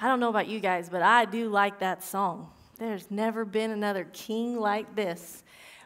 I don't know about you guys, but I do like that song. There's never been another king like this.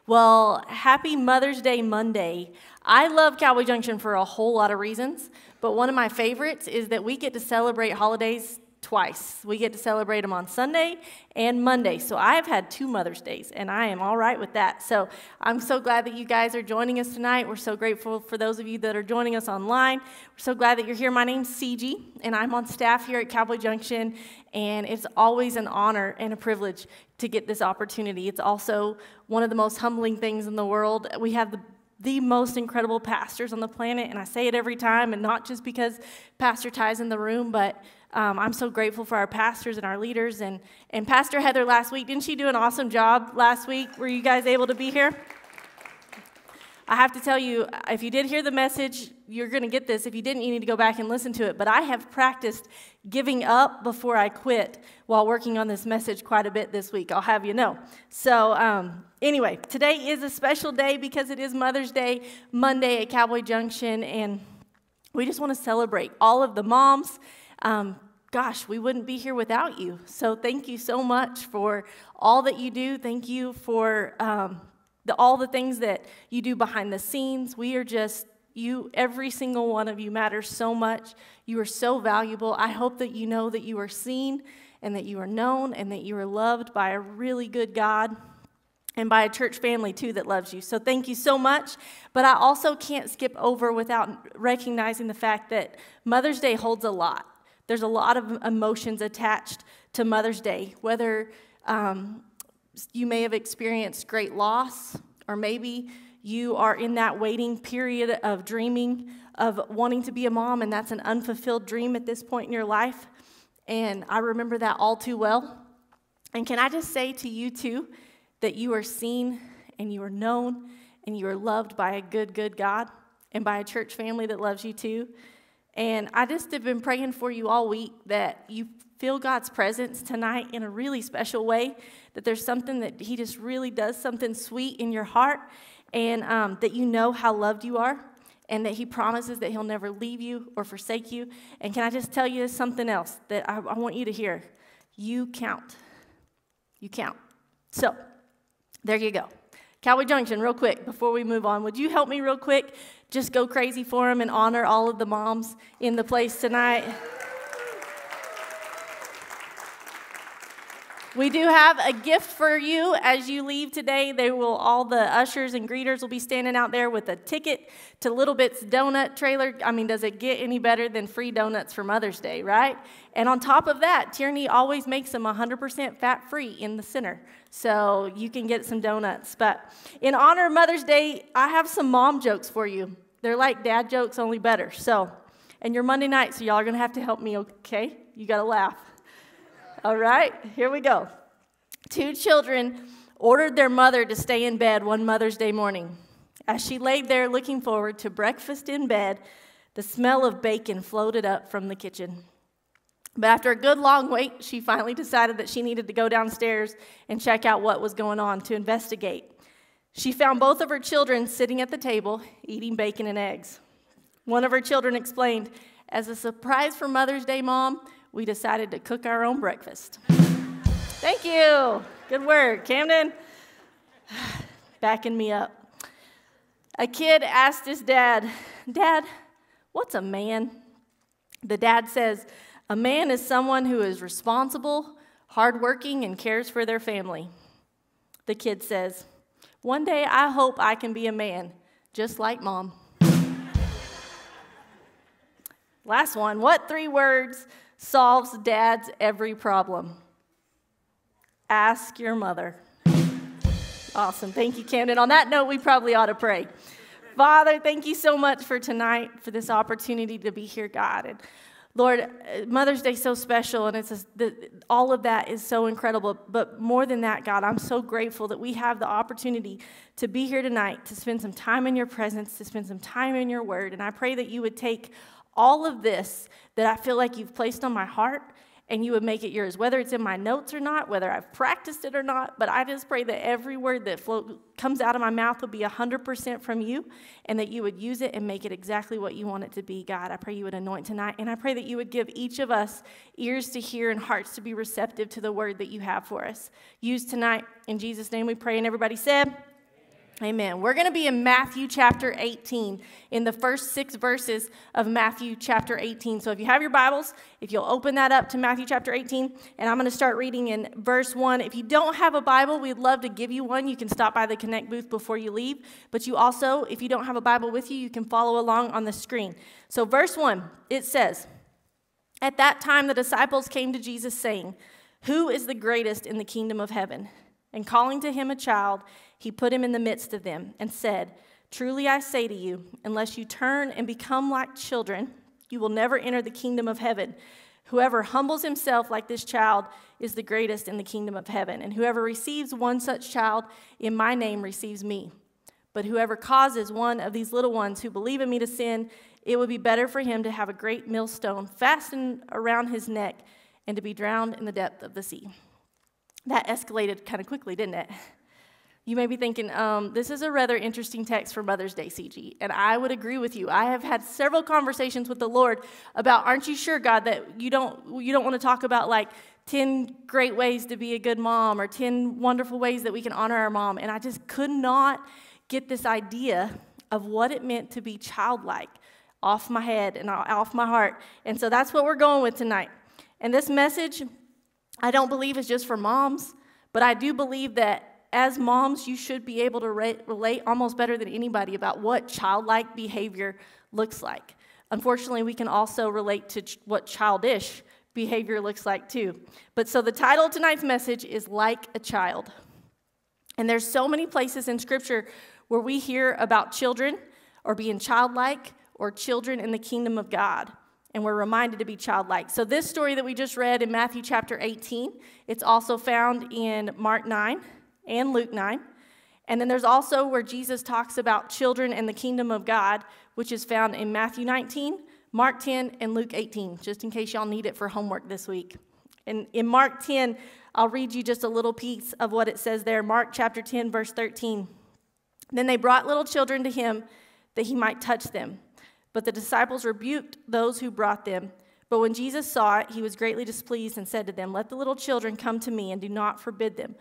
Well, happy Mother's Day Monday. I love Cowboy Junction for a whole lot of reasons, but one of my favorites is that we get to celebrate holidays twice. We get to celebrate them on Sunday and Monday. So I've had two Mother's Days, and I am all right with that. So I'm so glad that you guys are joining us tonight. We're so grateful for those of you that are joining us online. We're so glad that you're here. My name's Cigi, and I'm on staff here at Cowboy Junction, and it's always an honor and a privilege to get this opportunity. It's also one of the most humbling things in the world. We have the the most incredible pastors on the planet, and I say it every time, and not just because Pastor Ty's in the room, but um, I'm so grateful for our pastors and our leaders. And, and Pastor Heather last week, didn't she do an awesome job last week? Were you guys able to be here? I have to tell you, if you did hear the message, you're going to get this. If you didn't, you need to go back and listen to it. But I have practiced giving up before I quit while working on this message quite a bit this week. I'll have you know. So, um, anyway, today is a special day because it is Mother's Day Monday at Cowboy Junction. And we just want to celebrate all of the moms um, gosh, we wouldn't be here without you. So thank you so much for all that you do. Thank you for um, the, all the things that you do behind the scenes. We are just, you, every single one of you matters so much. You are so valuable. I hope that you know that you are seen and that you are known and that you are loved by a really good God and by a church family too that loves you. So thank you so much. But I also can't skip over without recognizing the fact that Mother's Day holds a lot. There's a lot of emotions attached to Mother's Day, whether um, you may have experienced great loss, or maybe you are in that waiting period of dreaming of wanting to be a mom, and that's an unfulfilled dream at this point in your life. And I remember that all too well. And can I just say to you, too, that you are seen and you are known and you are loved by a good, good God and by a church family that loves you, too. And I just have been praying for you all week that you feel God's presence tonight in a really special way, that there's something that He just really does something sweet in your heart, and um, that you know how loved you are, and that He promises that He'll never leave you or forsake you. And can I just tell you something else that I, I want you to hear? You count. You count. So, there you go. Cowboy Junction, real quick, before we move on, would you help me real quick just go crazy for him and honor all of the moms in the place tonight. We do have a gift for you as you leave today. They will all the ushers and greeters will be standing out there with a ticket to Little Bits Donut Trailer. I mean, does it get any better than free donuts for Mother's Day, right? And on top of that, Tierney always makes them 100% fat free in the center. So you can get some donuts. But in honor of Mother's Day, I have some mom jokes for you. They're like dad jokes, only better. So, and you're Monday night, so y'all are to have to help me, okay? You got to laugh. All right, here we go. Two children ordered their mother to stay in bed one Mother's Day morning. As she laid there looking forward to breakfast in bed, the smell of bacon floated up from the kitchen. But after a good long wait, she finally decided that she needed to go downstairs and check out what was going on to investigate. She found both of her children sitting at the table eating bacon and eggs. One of her children explained, As a surprise for Mother's Day, Mom, we decided to cook our own breakfast. Thank you. Good work, Camden. Backing me up. A kid asked his dad, Dad, what's a man? The dad says, A man is someone who is responsible, hardworking, and cares for their family. The kid says, one day I hope I can be a man, just like mom. Last one. What three words solves dad's every problem? Ask your mother. Awesome. Thank you, Camden. On that note, we probably ought to pray. Father, thank you so much for tonight, for this opportunity to be here, God. And Lord, Mother's Day is so special, and it's a, the, all of that is so incredible. But more than that, God, I'm so grateful that we have the opportunity to be here tonight, to spend some time in your presence, to spend some time in your word. And I pray that you would take all of this that I feel like you've placed on my heart and you would make it yours, whether it's in my notes or not, whether I've practiced it or not. But I just pray that every word that flow, comes out of my mouth would be 100% from you and that you would use it and make it exactly what you want it to be, God. I pray you would anoint tonight. And I pray that you would give each of us ears to hear and hearts to be receptive to the word that you have for us. Use tonight. In Jesus' name we pray. And everybody said, Amen. We're going to be in Matthew chapter 18, in the first six verses of Matthew chapter 18. So if you have your Bibles, if you'll open that up to Matthew chapter 18, and I'm going to start reading in verse 1. If you don't have a Bible, we'd love to give you one. You can stop by the Connect booth before you leave. But you also, if you don't have a Bible with you, you can follow along on the screen. So, verse 1, it says, At that time the disciples came to Jesus, saying, Who is the greatest in the kingdom of heaven? And calling to him a child, he put him in the midst of them and said, Truly I say to you, unless you turn and become like children, you will never enter the kingdom of heaven. Whoever humbles himself like this child is the greatest in the kingdom of heaven. And whoever receives one such child in my name receives me. But whoever causes one of these little ones who believe in me to sin, it would be better for him to have a great millstone fastened around his neck and to be drowned in the depth of the sea. That escalated kind of quickly, didn't it? You may be thinking, um, this is a rather interesting text for Mother's Day, Cigi. And I would agree with you. I have had several conversations with the Lord about, aren't you sure, God, that you don't, you don't want to talk about like 10 great ways to be a good mom or 10 wonderful ways that we can honor our mom? And I just could not get this idea of what it meant to be childlike off my head and off my heart. And so that's what we're going with tonight. And this message, I don't believe is just for moms, but I do believe that as moms, you should be able to re- relate almost better than anybody about what childlike behavior looks like. Unfortunately, we can also relate to ch- what childish behavior looks like too. But so the title of tonight's message is Like a Child. And there's so many places in Scripture where we hear about children or being childlike or children in the kingdom of God. And we're reminded to be childlike. So, this story that we just read in Matthew chapter 18, it's also found in Mark 9 and Luke 9. And then there's also where Jesus talks about children and the kingdom of God, which is found in Matthew 19, Mark 10, and Luke 18, just in case y'all need it for homework this week. And in Mark 10, I'll read you just a little piece of what it says there. Mark chapter 10, verse 13. Then they brought little children to him that he might touch them. But the disciples rebuked those who brought them. But when Jesus saw it, he was greatly displeased and said to them, Let the little children come to me and do not forbid them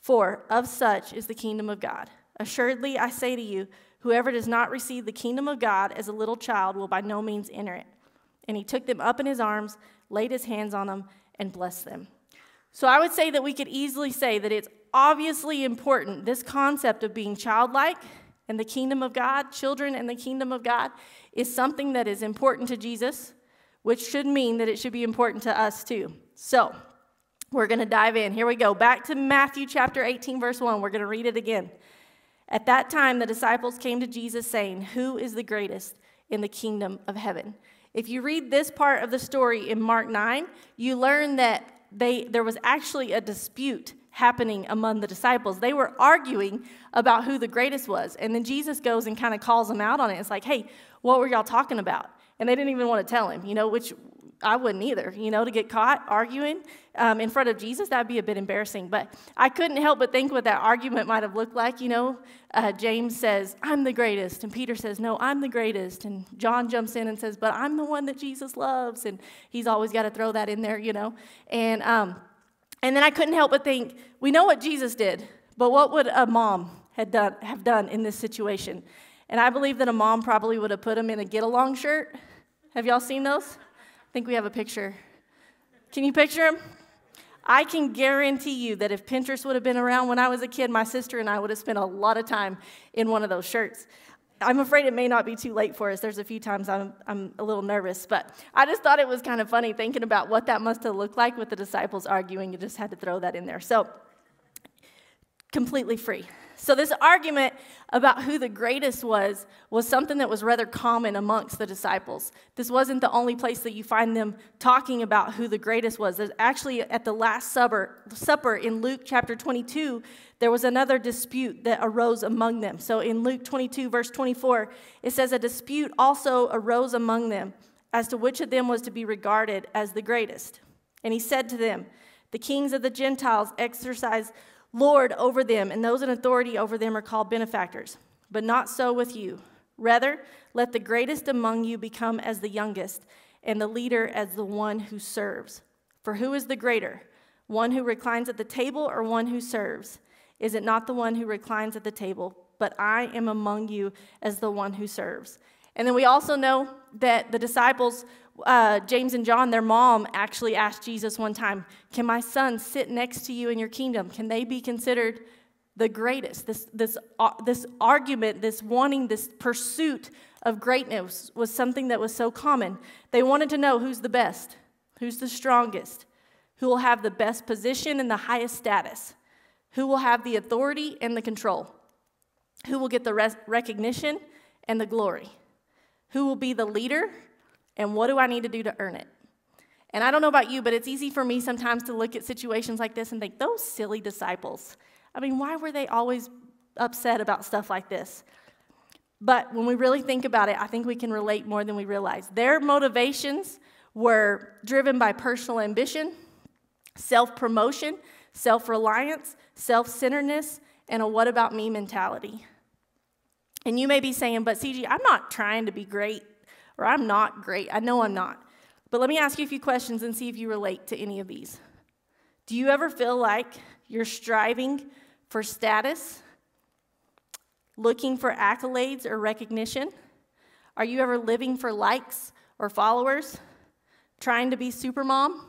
for of such is the kingdom of God. Assuredly, I say to you, whoever does not receive the kingdom of God as a little child will by no means enter it. And he took them up in his arms, laid his hands on them, and blessed them. So I would say that we could easily say that it's obviously important, this concept of being childlike and the kingdom of God, children and the kingdom of God, is something that is important to Jesus, which should mean that it should be important to us too. So, we're going to dive in. Here we go. Back to Matthew chapter 18, verse 1. We're going to read it again. At that time, the disciples came to Jesus saying, Who is the greatest in the kingdom of heaven? If you read this part of the story in Mark 9, you learn that they, there was actually a dispute happening among the disciples. They were arguing about who the greatest was. And then Jesus goes and kind of calls them out on it. It's like, hey, what were y'all talking about? And they didn't even want to tell him, you know, which I wouldn't either, you know, to get caught arguing um, in front of Jesus, that'd be a bit embarrassing. But I couldn't help but think what that argument might have looked like. You know, uh, James says, I'm the greatest. And Peter says, No, I'm the greatest. And John jumps in and says, But I'm the one that Jesus loves. And he's always got to throw that in there, you know. And, um, and then I couldn't help but think, we know what Jesus did, but what would a mom had done, have done in this situation? And I believe that a mom probably would have put him in a get along shirt. Have y'all seen those? I think we have a picture. Can you picture him? I can guarantee you that if Pinterest would have been around when I was a kid, my sister and I would have spent a lot of time in one of those shirts. I'm afraid it may not be too late for us. There's a few times I'm, I'm a little nervous, but I just thought it was kind of funny thinking about what that must have looked like with the disciples arguing. You just had to throw that in there. So, completely free. So, this argument about who the greatest was was something that was rather common amongst the disciples. This wasn't the only place that you find them talking about who the greatest was. There's actually, at the Last Supper, supper in Luke chapter 22, there was another dispute that arose among them. So, in Luke 22, verse 24, it says, A dispute also arose among them as to which of them was to be regarded as the greatest. And he said to them, The kings of the Gentiles exercise lord over them, and those in authority over them are called benefactors. But not so with you. Rather, let the greatest among you become as the youngest, and the leader as the one who serves. For who is the greater, one who reclines at the table or one who serves? Is it not the one who reclines at the table? But I am among you as the one who serves. And then we also know that the disciples, uh, James and John, their mom actually asked Jesus one time, Can my son sit next to you in your kingdom? Can they be considered the greatest? This, this, uh, this argument, this wanting, this pursuit of greatness was something that was so common. They wanted to know who's the best, who's the strongest, who will have the best position and the highest status, who will have the authority and the control, who will get the res- recognition and the glory. Who will be the leader? And what do I need to do to earn it? And I don't know about you, but it's easy for me sometimes to look at situations like this and think, those silly disciples. I mean, why were they always upset about stuff like this? But when we really think about it, I think we can relate more than we realize. Their motivations were driven by personal ambition, self promotion, self reliance, self centeredness, and a what about me mentality. And you may be saying, but Cigi, I'm not trying to be great, or I'm not great. I know I'm not. But let me ask you a few questions and see if you relate to any of these. Do you ever feel like you're striving for status, looking for accolades or recognition? Are you ever living for likes or followers? Trying to be super mom?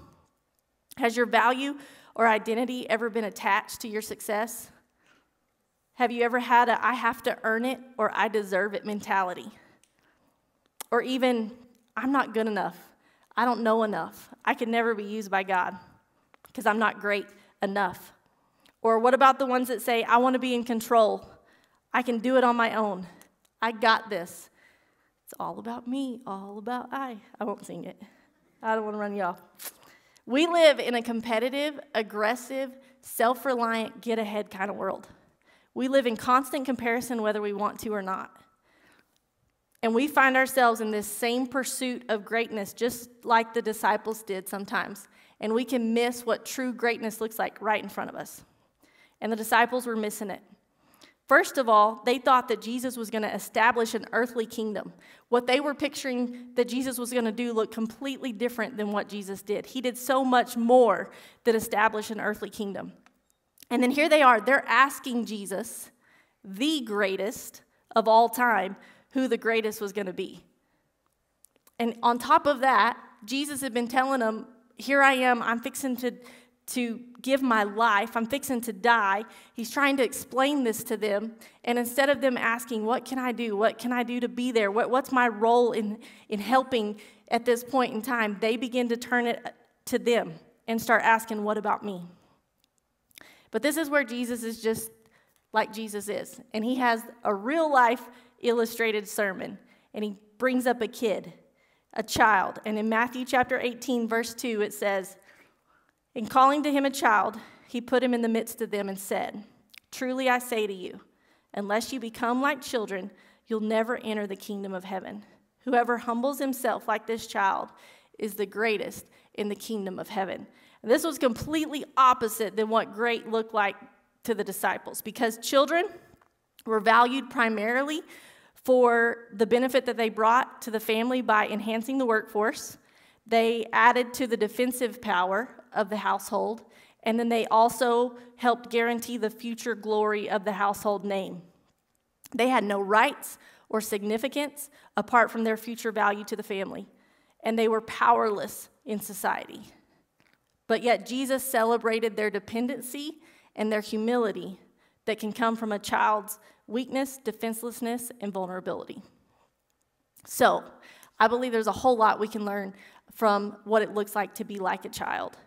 Has your value or identity ever been attached to your success? Have you ever had a I have to earn it or I deserve it mentality? Or even, I'm not good enough. I don't know enough. I can never be used by God because I'm not great enough. Or what about the ones that say, I want to be in control? I can do it on my own. I got this. It's all about me, all about I. I won't sing it. I don't want to run off. We live in a competitive, aggressive, self reliant, get ahead kind of world. We live in constant comparison whether we want to or not. And we find ourselves in this same pursuit of greatness, just like the disciples did sometimes. And we can miss what true greatness looks like right in front of us. And the disciples were missing it. First of all, they thought that Jesus was going to establish an earthly kingdom. What they were picturing that Jesus was going to do looked completely different than what Jesus did. He did so much more than establish an earthly kingdom. And then here they are, they're asking Jesus, the greatest of all time, who the greatest was going to be. And on top of that, Jesus had been telling them, Here I am, I'm fixing to, to give my life, I'm fixing to die. He's trying to explain this to them. And instead of them asking, What can I do? What can I do to be there? What, what's my role in, in helping at this point in time? They begin to turn it uh, to them and start asking, What about me? But this is where Jesus is just like Jesus is. And he has a real life illustrated sermon. And he brings up a kid, a child. And in Matthew chapter 18, verse 2, it says, In calling to him a child, he put him in the midst of them and said, Truly I say to you, unless you become like children, you'll never enter the kingdom of heaven. Whoever humbles himself like this child is the greatest in the kingdom of heaven. And this was completely opposite than what great looked like to the disciples because children were valued primarily for the benefit that they brought to the family by enhancing the workforce. They added to the defensive power of the household, and then they also helped guarantee the future glory of the household name. They had no rights or significance apart from their future value to the family, and they were powerless in society. But yet, Jesus celebrated their dependency and their humility that can come from a child's weakness, defenselessness, and vulnerability. So, I believe there's a whole lot we can learn from what it looks like to be like a child.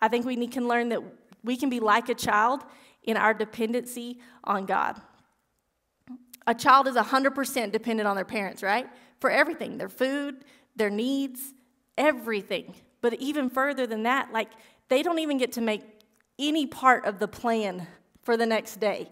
I think we can learn that we can be like a child in our dependency on God. A child is 100% dependent on their parents, right? For everything their food, their needs, everything. But even further than that, like they don't even get to make any part of the plan for the next day.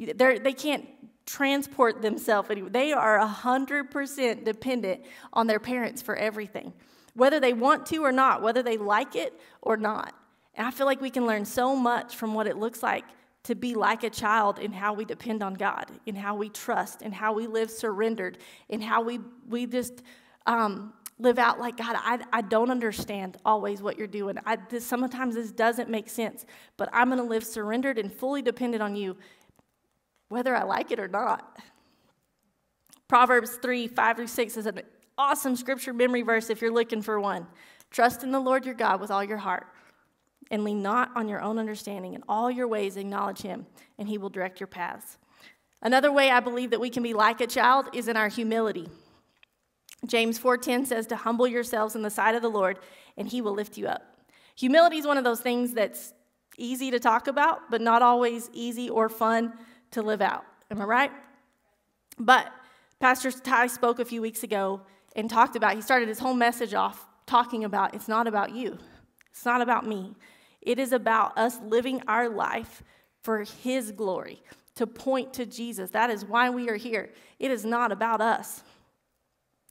They're, they can't transport themselves anywhere. They are 100% dependent on their parents for everything. whether they want to or not, whether they like it or not. And I feel like we can learn so much from what it looks like to be like a child in how we depend on God, in how we trust, in how we live surrendered, in how we, we just um, live out like, God, I, I don't understand always what you're doing. I, this, sometimes this doesn't make sense, but I'm going to live surrendered and fully dependent on you, whether I like it or not. Proverbs 3 5 through 6 is an awesome scripture memory verse if you're looking for one. Trust in the Lord your God with all your heart and lean not on your own understanding. In all your ways, acknowledge him, and he will direct your paths. Another way I believe that we can be like a child is in our humility. James 4:10 says to humble yourselves in the sight of the Lord, and he will lift you up. Humility is one of those things that's easy to talk about, but not always easy or fun to live out. Am I right? But Pastor Ty spoke a few weeks ago and talked about, he started his whole message off talking about it's not about you. It's not about me. It is about us living our life for His glory, to point to Jesus. That is why we are here. It is not about us.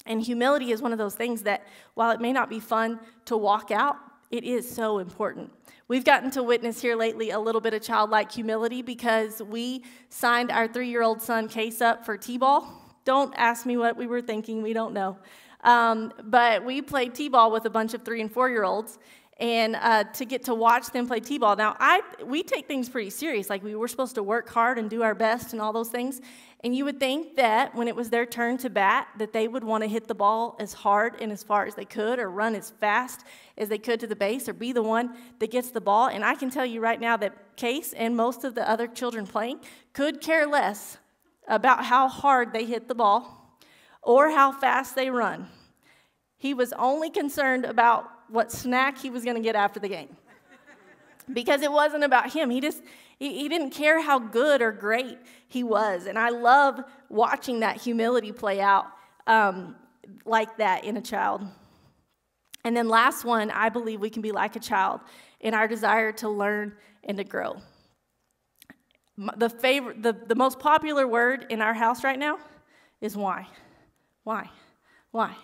And humility is one of those things that, while it may not be fun to walk out, it is so important. We've gotten to witness here lately a little bit of childlike humility because we signed our three year old son Case up for T ball. Don't ask me what we were thinking, we don't know. Um, but we played T ball with a bunch of three and four year olds, and uh, to get to watch them play t-ball. Now i we take things pretty serious. Like we were supposed to work hard and do our best and all those things. And you would think that when it was their turn to bat that they would want to hit the ball as hard and as far as they could or run as fast as they could to the base or be the one that gets the ball. And i can tell you right now that case and most of the other children playing could care less about how hard they hit the ball or how fast they run. He was only concerned about what snack he was going to get after the game. because it wasn't about him. He just he, he didn't care how good or great he was. And I love watching that humility play out um, like that in a child. And then last one, I believe we can be like a child in our desire to learn and to grow. The favorite, the, the most popular word in our house right now is why. Why? Why?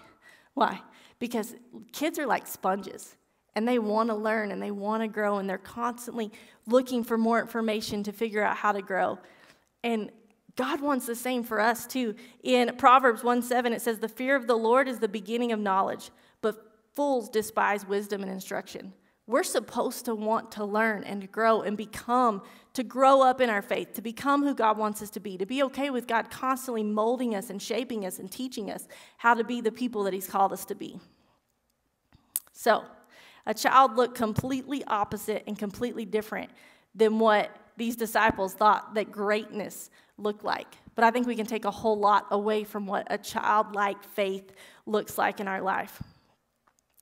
Why? Because kids are like sponges and they want to learn and they want to grow and they're constantly looking for more information to figure out how to grow. And God wants the same for us too. In Proverbs 1 7, it says, The fear of the Lord is the beginning of knowledge, but fools despise wisdom and instruction. We're supposed to want to learn and to grow and become, to grow up in our faith, to become who God wants us to be, to be okay with God constantly molding us and shaping us and teaching us how to be the people that He's called us to be. So, a child looked completely opposite and completely different than what these disciples thought that greatness looked like. But I think we can take a whole lot away from what a childlike faith looks like in our life.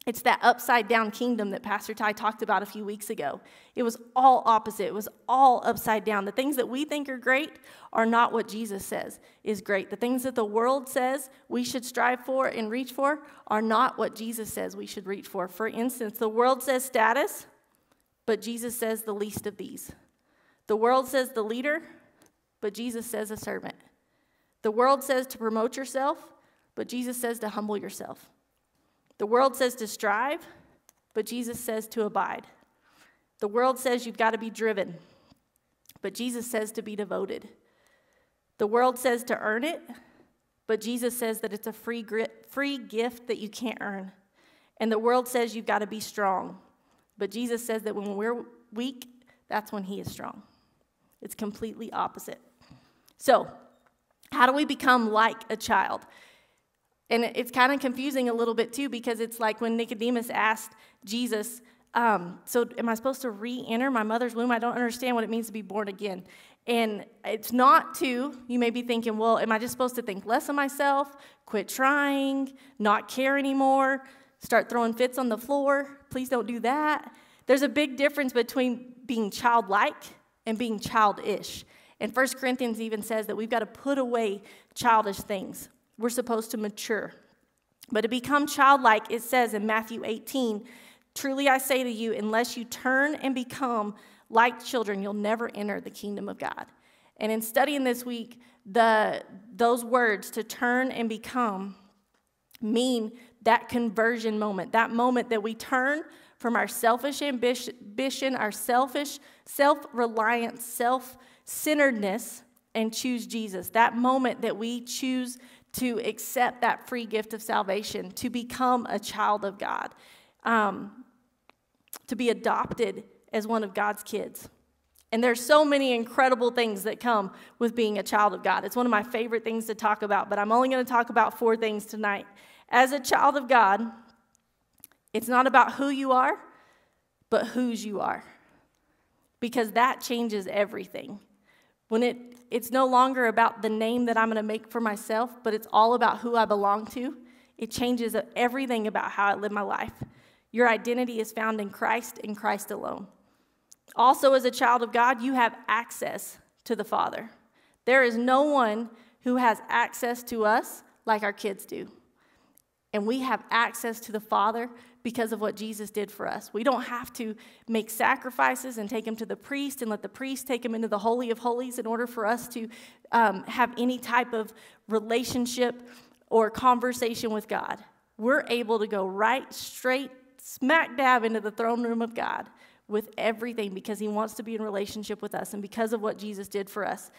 It's that upside down kingdom that Pastor Ty talked about a few weeks ago. It was all opposite. It was all upside down. The things that we think are great are not what Jesus says is great. The things that the world says we should strive for and reach for are not what Jesus says we should reach for. For instance, the world says status, but Jesus says the least of these. The world says the leader, but Jesus says a servant. The world says to promote yourself, but Jesus says to humble yourself. The world says to strive, but Jesus says to abide. The world says you've got to be driven, but Jesus says to be devoted. The world says to earn it, but Jesus says that it's a free, free gift that you can't earn. And the world says you've got to be strong, but Jesus says that when we're weak, that's when He is strong. It's completely opposite. So, how do we become like a child? And it's kind of confusing a little bit too because it's like when Nicodemus asked Jesus, um, So am I supposed to re enter my mother's womb? I don't understand what it means to be born again. And it's not to, you may be thinking, well, am I just supposed to think less of myself, quit trying, not care anymore, start throwing fits on the floor? Please don't do that. There's a big difference between being childlike and being childish. And 1 Corinthians even says that we've got to put away childish things. We're supposed to mature. But to become childlike, it says in Matthew 18, Truly I say to you, unless you turn and become like children, you'll never enter the kingdom of God. And in studying this week, the, those words to turn and become mean that conversion moment, that moment that we turn from our selfish ambition, our selfish, self reliance, self centeredness, and choose Jesus. That moment that we choose to accept that free gift of salvation, to become a child of God, um, to be adopted as one of God's kids. And there's so many incredible things that come with being a child of God. It's one of my favorite things to talk about, but I'm only going to talk about four things tonight. As a child of God, it's not about who you are, but whose you are. Because that changes everything. When it, it's no longer about the name that I'm going to make for myself, but it's all about who I belong to, it changes everything about how I live my life. Your identity is found in Christ and Christ alone. Also, as a child of God, you have access to the Father. There is no one who has access to us like our kids do. And we have access to the Father because of what Jesus did for us. We don't have to make sacrifices and take him to the priest and let the priest take him into the Holy of Holies in order for us to um, have any type of relationship or conversation with God. We're able to go right straight, smack dab into the throne room of God with everything because he wants to be in relationship with us and because of what Jesus did for us.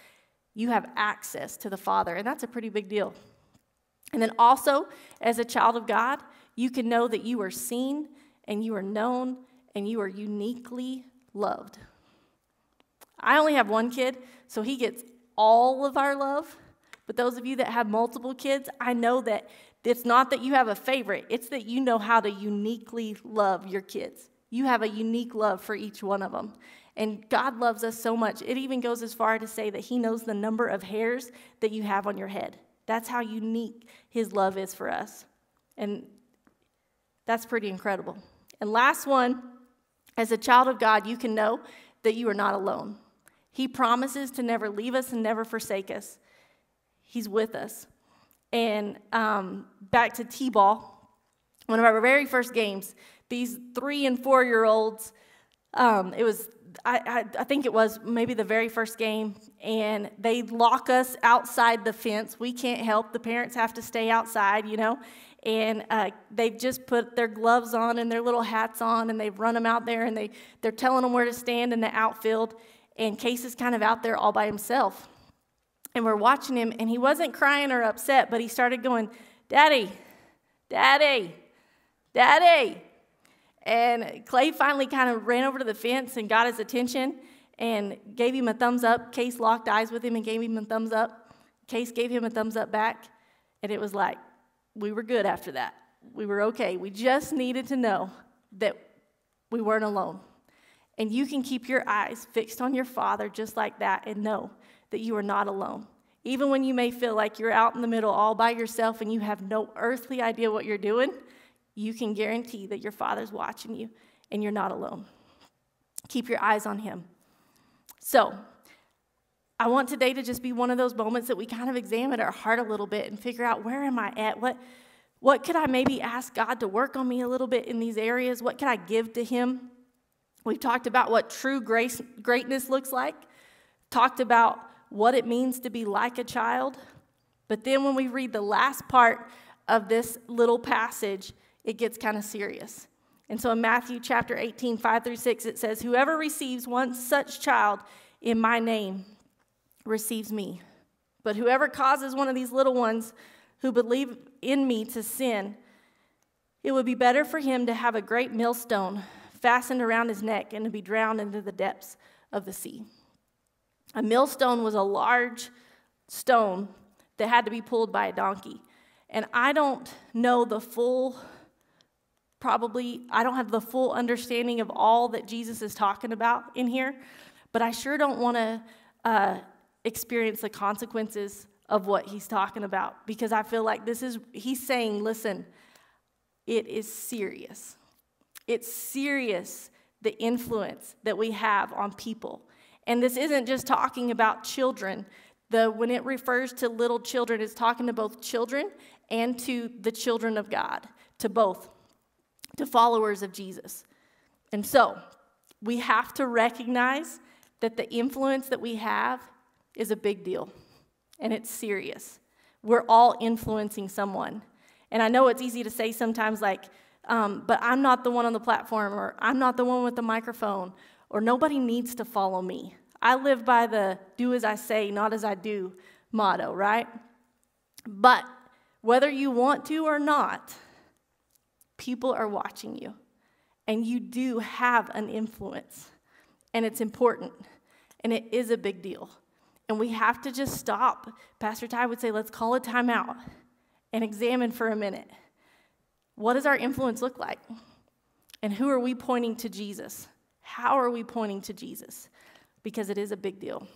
You have access to the Father, and that's a pretty big deal. And then also, as a child of God, you can know that you are seen and you are known and you are uniquely loved. I only have one kid, so he gets all of our love. But those of you that have multiple kids, I know that it's not that you have a favorite, it's that you know how to uniquely love your kids. You have a unique love for each one of them. And God loves us so much. It even goes as far to say that He knows the number of hairs that you have on your head. That's how unique His love is for us. And that's pretty incredible. And last one, as a child of God, you can know that you are not alone. He promises to never leave us and never forsake us. He's with us. And um, back to T ball, one of our very first games, these three and four year olds, um, it was, I, I, I think it was maybe the very first game, and they lock us outside the fence. We can't help, the parents have to stay outside, you know? And uh, they've just put their gloves on and their little hats on and they've run them out there and they, they're telling them where to stand in the outfield and case is kind of out there all by himself. And we're watching him and he wasn't crying or upset but he started going daddy daddy daddy and clay finally kind of ran over to the fence and got his attention and gave him a thumbs up case locked eyes with him and gave him a thumbs up case gave him a thumbs up back and it was like we were good after that. We were okay. We just needed to know that we weren't alone. And you can keep your eyes fixed on your Father just like that and know that you are not alone. Even when you may feel like you're out in the middle all by yourself and you have no earthly idea what you're doing, you can guarantee that your Father's watching you and you're not alone. Keep your eyes on Him. So, I want today to just be one of those moments that we kind of examine our heart a little bit and figure out where am I at? What, what could I maybe ask God to work on me a little bit in these areas? What can I give to Him? We've talked about what true grace, greatness looks like, talked about what it means to be like a child. But then when we read the last part of this little passage, it gets kind of serious. And so in Matthew chapter 18, 5 through 6, it says, Whoever receives one such child in my name receives me. But whoever causes one of these little ones who believe in me to sin, it would be better for him to have a great millstone fastened around his neck and to be drowned into the depths of the sea. A millstone was a large stone that had to be pulled by a donkey. And I don't know the full, probably, I don't have the full understanding of all that Jesus is talking about in here, but I sure don't want to uh, experience the consequences of what he's talking about because I feel like this is, he's saying, listen, it is serious. It's serious, the influence that we have on people. And this isn't just talking about children. The, when it refers to little children, it's talking to both children and to the children of God, to both, to followers of Jesus. And so we have to recognize that the influence that we have is a big deal and it's serious. We're all influencing someone. And I know it's easy to say sometimes, like, um, but I'm not the one on the platform, or I'm not the one with the microphone, or nobody needs to follow me. I live by the do as I say, not as I do motto, right? But whether you want to or not, people are watching you, and you do have an influence, and it's important, and it is a big deal. And we have to just stop. Pastor Ty would say, let's call a timeout and examine for a minute. What does our influence look like? And who are we pointing to Jesus? How are we pointing to Jesus? Because it is a big deal.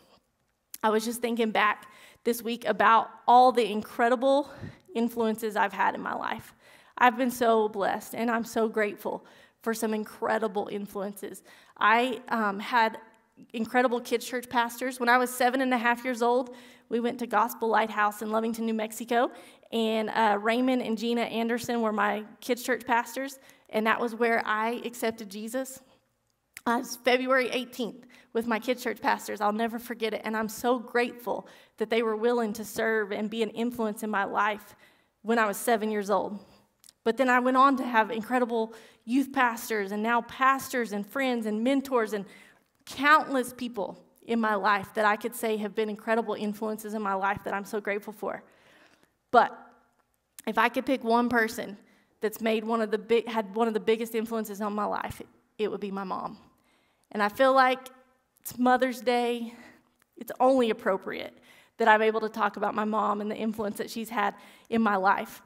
I was just thinking back this week about all the incredible influences I've had in my life. I've been so blessed and I'm so grateful for some incredible influences. I um, had incredible kids' church pastors. When I was seven and a half years old, we went to Gospel Lighthouse in Lovington, New Mexico, and uh, Raymond and Gina Anderson were my kids' church pastors, and that was where I accepted Jesus. Uh, it's February 18th with my kids' church pastors. I'll never forget it, and I'm so grateful that they were willing to serve and be an influence in my life when I was seven years old. But then I went on to have incredible youth pastors, and now pastors and friends and mentors and countless people in my life that I could say have been incredible influences in my life that I'm so grateful for. But if I could pick one person that's made one of the big, had one of the biggest influences on my life, it would be my mom. And I feel like it's Mother's Day. It's only appropriate that I'm able to talk about my mom and the influence that she's had in my life.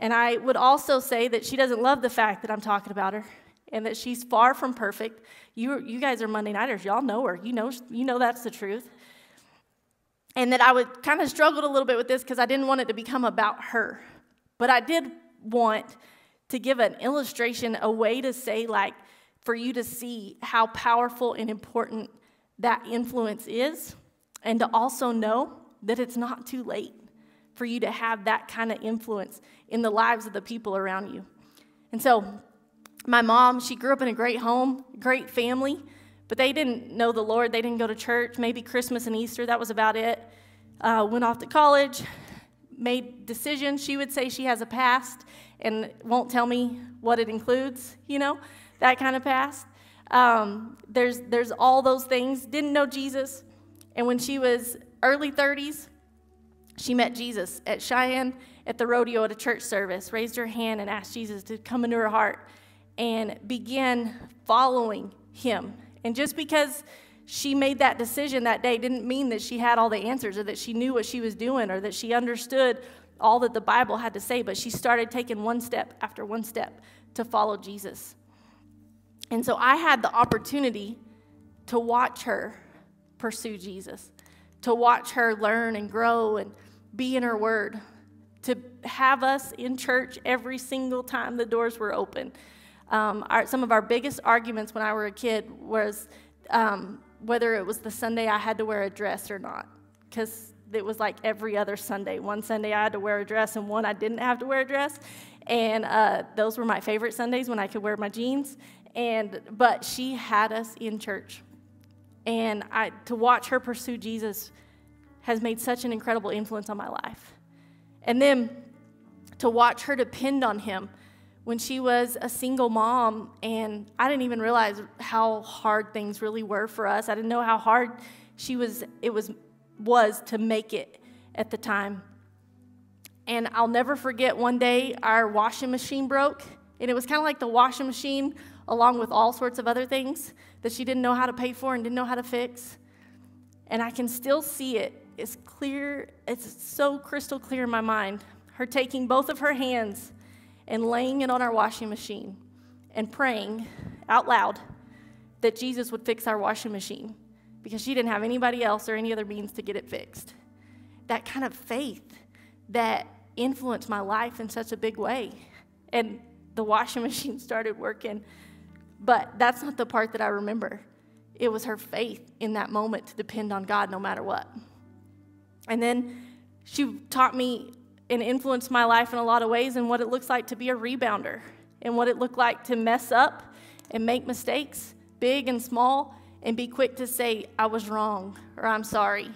And I would also say that she doesn't love the fact that I'm talking about her and that she's far from perfect. You, you guys are Monday Nighters. Y'all know her. You know, you know that's the truth. And that I would kind of struggled a little bit with this because I didn't want it to become about her. But I did want to give an illustration, a way to say, like, for you to see how powerful and important that influence is, and to also know that it's not too late for you to have that kind of influence in the lives of the people around you. And so, my mom, she grew up in a great home, great family, but they didn't know the Lord. They didn't go to church. Maybe Christmas and Easter, that was about it. Uh, went off to college, made decisions. She would say she has a past and won't tell me what it includes, you know, that kind of past. Um, there's, there's all those things. Didn't know Jesus. And when she was early 30s, she met Jesus at Cheyenne at the rodeo at a church service, raised her hand and asked Jesus to come into her heart and began following him. And just because she made that decision that day didn't mean that she had all the answers or that she knew what she was doing or that she understood all that the Bible had to say, but she started taking one step after one step to follow Jesus. And so I had the opportunity to watch her pursue Jesus, to watch her learn and grow and be in her word, to have us in church every single time the doors were open. Um, our, some of our biggest arguments when I were a kid was um, whether it was the Sunday I had to wear a dress or not, because it was like every other Sunday. One Sunday I had to wear a dress, and one I didn't have to wear a dress. And uh, those were my favorite Sundays when I could wear my jeans. And but she had us in church, and I to watch her pursue Jesus has made such an incredible influence on my life. And then to watch her depend on Him when she was a single mom, and I didn't even realize how hard things really were for us. I didn't know how hard she was. It was was to make it at the time. And I'll never forget one day our washing machine broke, and it was kind of like the washing machine along with all sorts of other things that she didn't know how to pay for and didn't know how to fix. And I can still see it. It's clear, it's so crystal clear in my mind. Her taking both of her hands and laying it on our washing machine and praying out loud that Jesus would fix our washing machine because she didn't have anybody else or any other means to get it fixed. That kind of faith that influenced my life in such a big way. And the washing machine started working but that's not the part that I remember. It was her faith in that moment to depend on God no matter what. And then she taught me and influenced my life in a lot of ways and what it looks like to be a rebounder and what it looked like to mess up and make mistakes, big and small, and be quick to say, I was wrong or I'm sorry.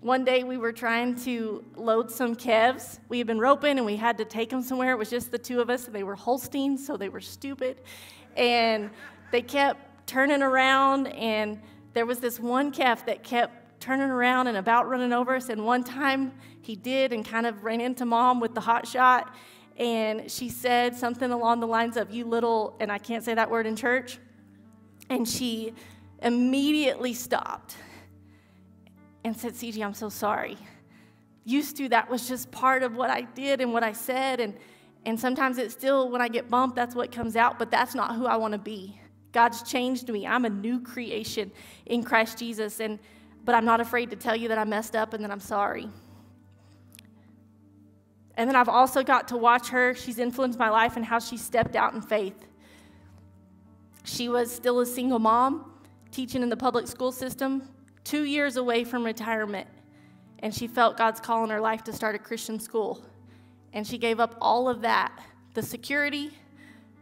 One day we were trying to load some calves. We had been roping and we had to take them somewhere. It was just the two of us. They were Holsteins, so they were stupid. And they kept turning around, and there was this one calf that kept turning around and about running over us. And one time he did and kind of ran into mom with the hot shot. And she said something along the lines of, You little, and I can't say that word in church. And she immediately stopped and said, Cigi, I'm so sorry. Used to, that was just part of what I did and what I said. And, and sometimes it's still, when I get bumped, that's what comes out, but that's not who I want to be. God's changed me. I'm a new creation in Christ Jesus. And, but I'm not afraid to tell you that I messed up and that I'm sorry. And then I've also got to watch her. She's influenced my life and how she stepped out in faith. She was still a single mom, teaching in the public school system, two years away from retirement, and she felt God's call in her life to start a Christian school. And she gave up all of that the security,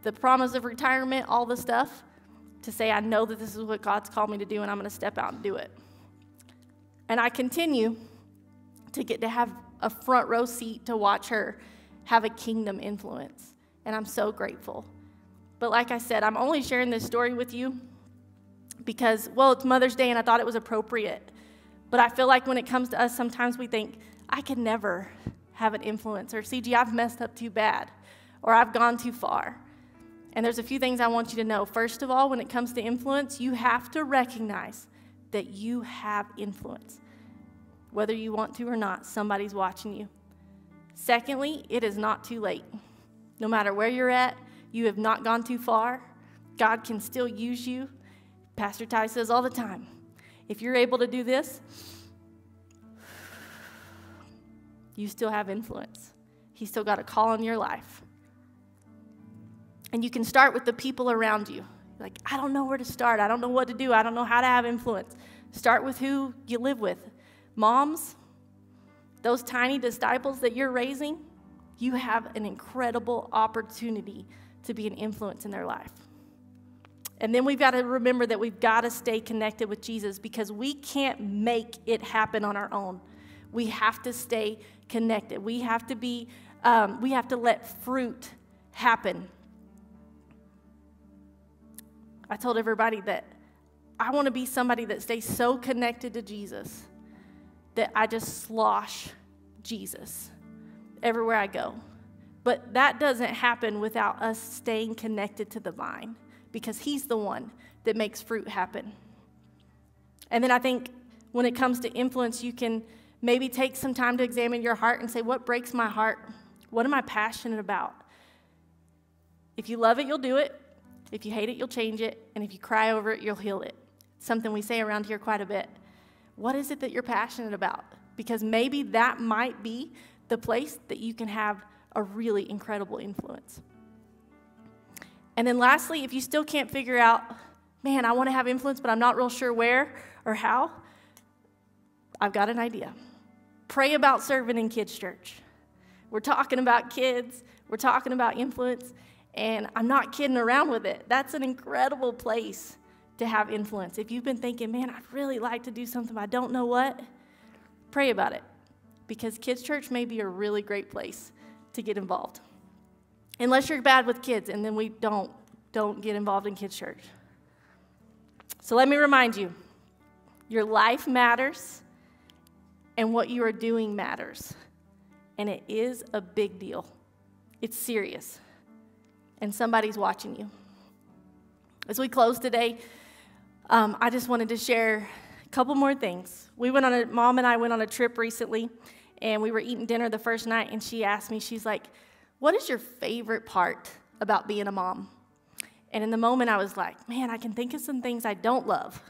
the promise of retirement, all the stuff to say, I know that this is what God's called me to do, and I'm going to step out and do it. And I continue to get to have a front row seat to watch her have a kingdom influence. And I'm so grateful. But like I said, I'm only sharing this story with you because, well, it's Mother's Day and I thought it was appropriate. But I feel like when it comes to us, sometimes we think, I could never have an influence, or Cigi, I've messed up too bad, or I've gone too far. And there's a few things I want you to know. First of all, when it comes to influence, you have to recognize that you have influence. Whether you want to or not, somebody's watching you. Secondly, it is not too late. No matter where you're at, you have not gone too far. God can still use you Pastor Ty says all the time if you're able to do this, you still have influence. He's still got a call on your life. And you can start with the people around you. Like, I don't know where to start. I don't know what to do. I don't know how to have influence. Start with who you live with. Moms, those tiny disciples that you're raising, you have an incredible opportunity to be an influence in their life. And then we've got to remember that we've got to stay connected with Jesus because we can't make it happen on our own. We have to stay connected. We have to be, um, we have to let fruit happen. I told everybody that I want to be somebody that stays so connected to Jesus that I just slosh Jesus everywhere I go. But that doesn't happen without us staying connected to the vine because He's the one that makes fruit happen. And then I think when it comes to influence, you can maybe take some time to examine your heart and say, What breaks my heart? What am I passionate about? If you love it, you'll do it. If you hate it, you'll change it. And if you cry over it, you'll heal it. Something we say around here quite a bit. What is it that you're passionate about? Because maybe that might be the place that you can have a really incredible influence. And then lastly, if you still can't figure out, man, I want to have influence, but I'm not real sure where or how, I've got an idea. Pray about serving in kids' church. We're talking about kids, we're talking about influence, and I'm not kidding around with it. That's an incredible place to have influence. If you've been thinking, man, I'd really like to do something, I don't know what, pray about it because kids' church may be a really great place to get involved. Unless you're bad with kids, and then we don't don't get involved in kids' church. So let me remind you your life matters, and what you are doing matters. And it is a big deal, it's serious, and somebody's watching you. As we close today, um, I just wanted to share a couple more things. We went on a, mom and I went on a trip recently, and we were eating dinner the first night, and she asked me, she's like, what is your favorite part about being a mom? And in the moment, I was like, man, I can think of some things I don't love.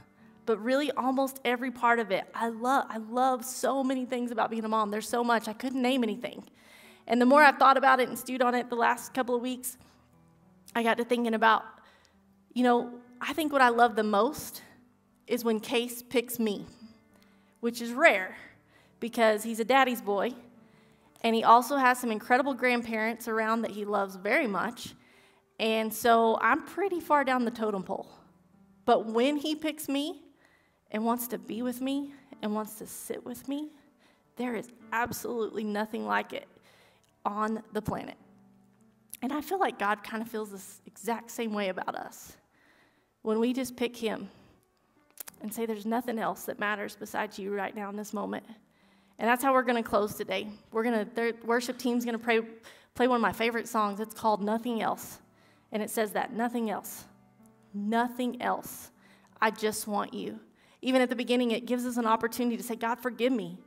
But really, almost every part of it, I love. I love so many things about being a mom. There's so much, I couldn't name anything. And the more I've thought about it and stewed on it the last couple of weeks, I got to thinking about, you know, I think what I love the most is when Case picks me, which is rare because he's a daddy's boy and he also has some incredible grandparents around that he loves very much. And so I'm pretty far down the totem pole. But when he picks me and wants to be with me and wants to sit with me, There is absolutely nothing like it on the planet. And I feel like God kind of feels this exact same way about us. When we just pick Him and say, There's nothing else that matters besides you right now in this moment. And that's how we're going to close today. We're going to, the worship team's going to pray, play one of my favorite songs. It's called Nothing Else. And it says that nothing else, nothing else. I just want you. Even at the beginning, it gives us an opportunity to say, God, forgive me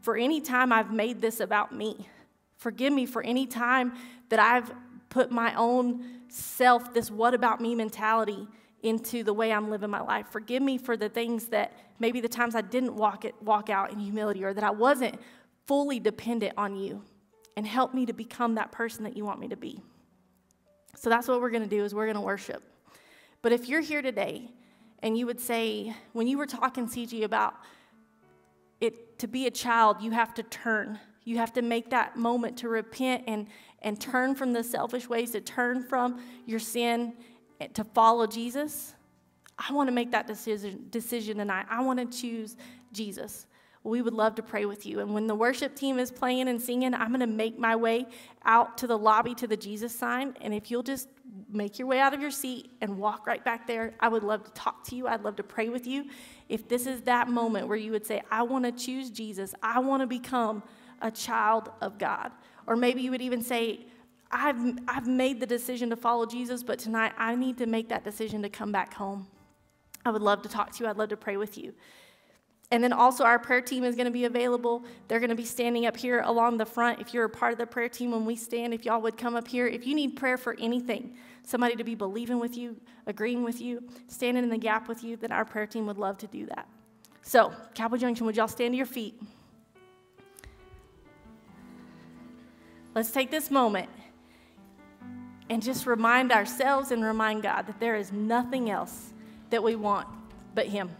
for any time I've made this about me. Forgive me for any time that I've put my own self, this what about me mentality, into the way I'm living my life. Forgive me for the things that maybe the times I didn't walk, it, walk out in humility or that I wasn't fully dependent on you. And help me to become that person that you want me to be. So that's what we're going to do is we're going to worship. But if you're here today and you would say, when you were talking, Cigi, about it to be a child, you have to turn. You have to make that moment to repent and, and turn from the selfish ways, to turn from your sin, to follow Jesus. I want to make that decision, decision tonight. I want to choose Jesus we would love to pray with you. And when the worship team is playing and singing, I'm going to make my way out to the lobby to the Jesus sign. And if you'll just make your way out of your seat and walk right back there, I would love to talk to you. I'd love to pray with you. If this is that moment where you would say, I want to choose Jesus, I want to become a child of God. Or maybe you would even say, I've, I've made the decision to follow Jesus, but tonight I need to make that decision to come back home. I would love to talk to you. I'd love to pray with you. And then also, our prayer team is going to be available. They're going to be standing up here along the front. If you're a part of the prayer team when we stand, if y'all would come up here. If you need prayer for anything, somebody to be believing with you, agreeing with you, standing in the gap with you, then our prayer team would love to do that. So, Cowboy Junction, would y'all stand to your feet? Let's take this moment and just remind ourselves and remind God that there is nothing else that we want but Him.